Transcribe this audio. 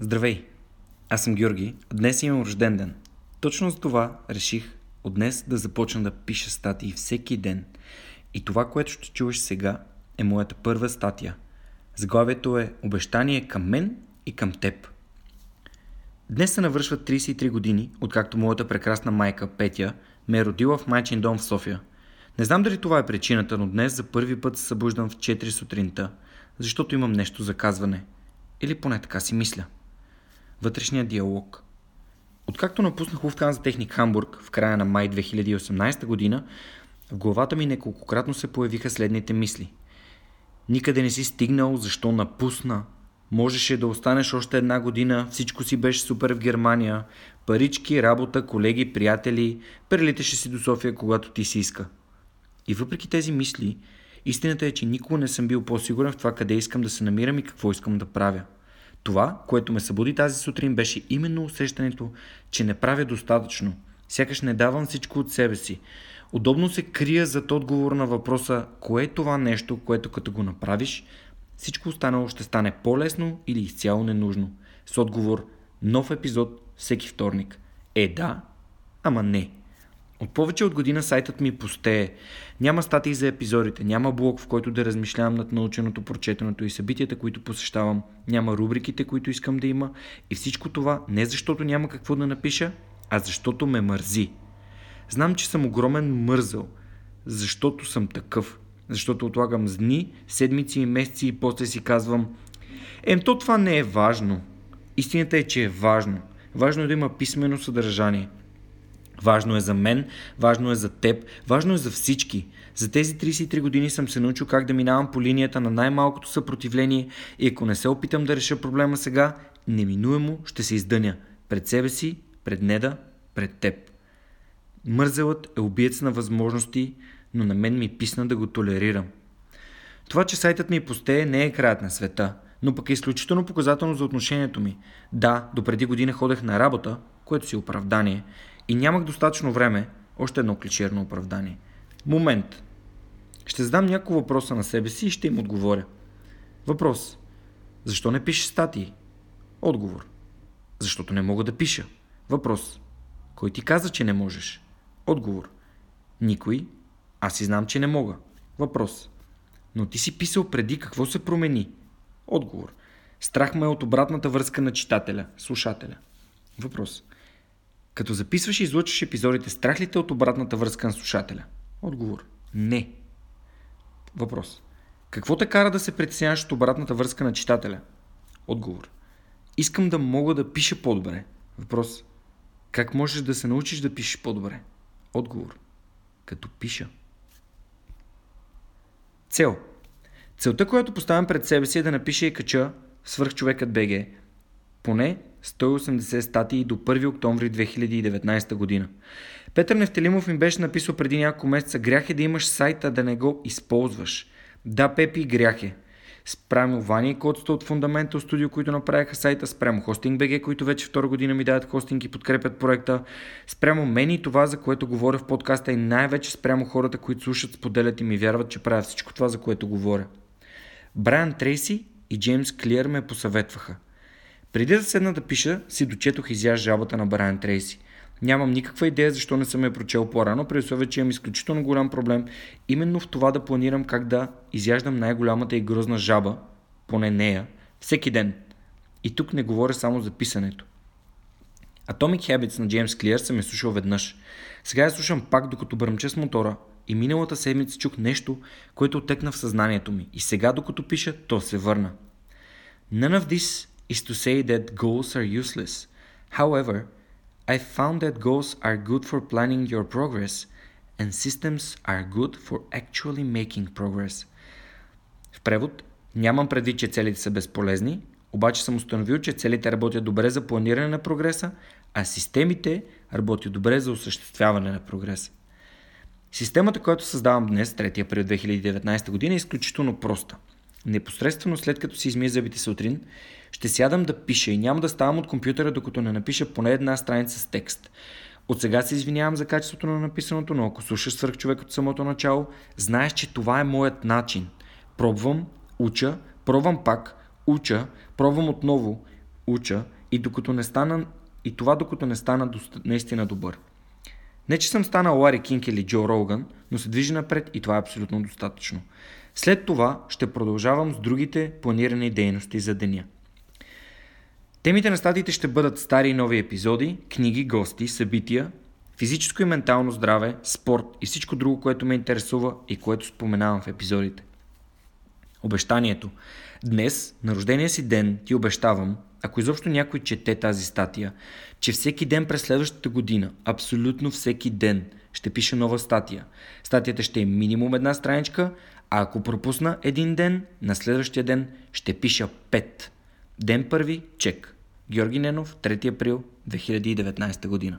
Здравей! Аз съм Георги. Днес имам рожден ден. Точно за това реших от днес да започна да пиша статии всеки ден. И това, което ще чуваш сега, е моята първа статия. Заглавието е Обещание към мен и към теб. Днес се навършват 33 години, откакто моята прекрасна майка Петя ме е родила в майчин дом в София. Не знам дали това е причината, но днес за първи път се събуждам в 4 сутринта, защото имам нещо за казване. Или поне така си мисля вътрешния диалог. Откакто напуснах Луфтханза Техник Хамбург в края на май 2018 година, в главата ми неколкократно се появиха следните мисли. Никъде не си стигнал, защо напусна? Можеше да останеш още една година, всичко си беше супер в Германия, парички, работа, колеги, приятели, прелиташе си до София, когато ти си иска. И въпреки тези мисли, истината е, че никога не съм бил по-сигурен в това къде искам да се намирам и какво искам да правя – това, което ме събуди тази сутрин, беше именно усещането, че не правя достатъчно. Сякаш не давам всичко от себе си. Удобно се крия зад отговор на въпроса, кое е това нещо, което като го направиш, всичко останало ще стане по-лесно или изцяло ненужно. С отговор нов епизод всеки вторник. Е да, ама не. От повече от година сайтът ми пустее. Няма статии за епизодите, няма блог, в който да размишлявам над наученото, прочетеното и събитията, които посещавам, няма рубриките, които искам да има и всичко това не защото няма какво да напиша, а защото ме мързи. Знам, че съм огромен мързъл, защото съм такъв, защото отлагам с дни, седмици и месеци и после си казвам Ем, то това не е важно. Истината е, че е важно. Важно е да има писмено съдържание – Важно е за мен, важно е за теб, важно е за всички. За тези 33 години съм се научил как да минавам по линията на най-малкото съпротивление и ако не се опитам да реша проблема сега, неминуемо ще се издъня пред себе си, пред Неда, пред теб. Мързелът е убиец на възможности, но на мен ми писна да го толерирам. Това, че сайтът ми пустее, не е краят на света, но пък е изключително показателно за отношението ми. Да, допреди година ходех на работа, което си оправдание, и нямах достатъчно време, още едно клишерно оправдание. Момент. Ще задам няколко въпроса на себе си и ще им отговоря. Въпрос. Защо не пишеш статии? Отговор. Защото не мога да пиша. Въпрос. Кой ти каза, че не можеш? Отговор. Никой. Аз си знам, че не мога. Въпрос. Но ти си писал преди какво се промени? Отговор. Страх ме е от обратната връзка на читателя, слушателя. Въпрос. Като записваш и излъчваш епизодите, страх ли те от обратната връзка на слушателя? Отговор. Не. Въпрос. Какво те кара да се притесняваш от обратната връзка на читателя? Отговор. Искам да мога да пиша по-добре. Въпрос. Как можеш да се научиш да пишеш по-добре? Отговор. Като пиша. Цел. Целта, която поставям пред себе си е да напиша и кача свърхчовекът БГ поне 180 статии до 1 октомври 2019 година. Петър Нефтелимов ми беше написал преди няколко месеца грях е да имаш сайта, да не го използваш. Да, Пепи, грях е. Спрямо Вани и Коцата от Fundamental Studio, които направиха сайта, спрямо HostingBG, които вече втора година ми дават хостинг и подкрепят проекта, спрямо мен и това, за което говоря в подкаста и най-вече спрямо хората, които слушат, споделят и ми вярват, че правя всичко това, за което говоря. Брайан Трейси и Джеймс Клиер ме посъветваха – преди да седна да пиша, си дочетох изяж жалбата на Брайан Трейси. Нямам никаква идея защо не съм я прочел по-рано, при условие, че имам изключително голям проблем именно в това да планирам как да изяждам най-голямата и грозна жаба, поне нея, всеки ден. И тук не говоря само за писането. Atomic Habits на Джеймс Клиер съм я слушал веднъж. Сега я слушам пак, докато бърмча с мотора и миналата седмица чух нещо, което отекна в съзнанието ми. И сега, докато пиша, то се върна. None of this is to say that goals are useless. However, I found that goals are good for planning your progress and systems are good for actually making progress. В превод, нямам предвид, че целите са безполезни, обаче съм установил, че целите работят добре за планиране на прогреса, а системите работят добре за осъществяване на прогреса. Системата, която създавам днес, 3 април 2019 година, е изключително проста – Непосредствено след като си измия зъбите сутрин, ще сядам да пиша и няма да ставам от компютъра, докато не напиша поне една страница с текст. От сега се извинявам за качеството на написаното, но ако слушаш свърх човек от самото начало, знаеш, че това е моят начин. Пробвам, уча, пробвам пак, уча, пробвам отново уча и, докато не стана, и това докато не стана наистина добър. Не, че съм станал Лари Кинг или Джо Роган, но се движи напред и това е абсолютно достатъчно. След това ще продължавам с другите планирани дейности за деня. Темите на статиите ще бъдат стари и нови епизоди, книги, гости, събития, физическо и ментално здраве, спорт и всичко друго, което ме интересува и което споменавам в епизодите. Обещанието. Днес, на рождения си ден, ти обещавам, ако изобщо някой чете тази статия, че всеки ден през следващата година, абсолютно всеки ден, ще пише нова статия. Статията ще е минимум една страничка, а ако пропусна един ден, на следващия ден ще пиша 5. Ден първи, чек. Георги Ненов, 3 април 2019 година.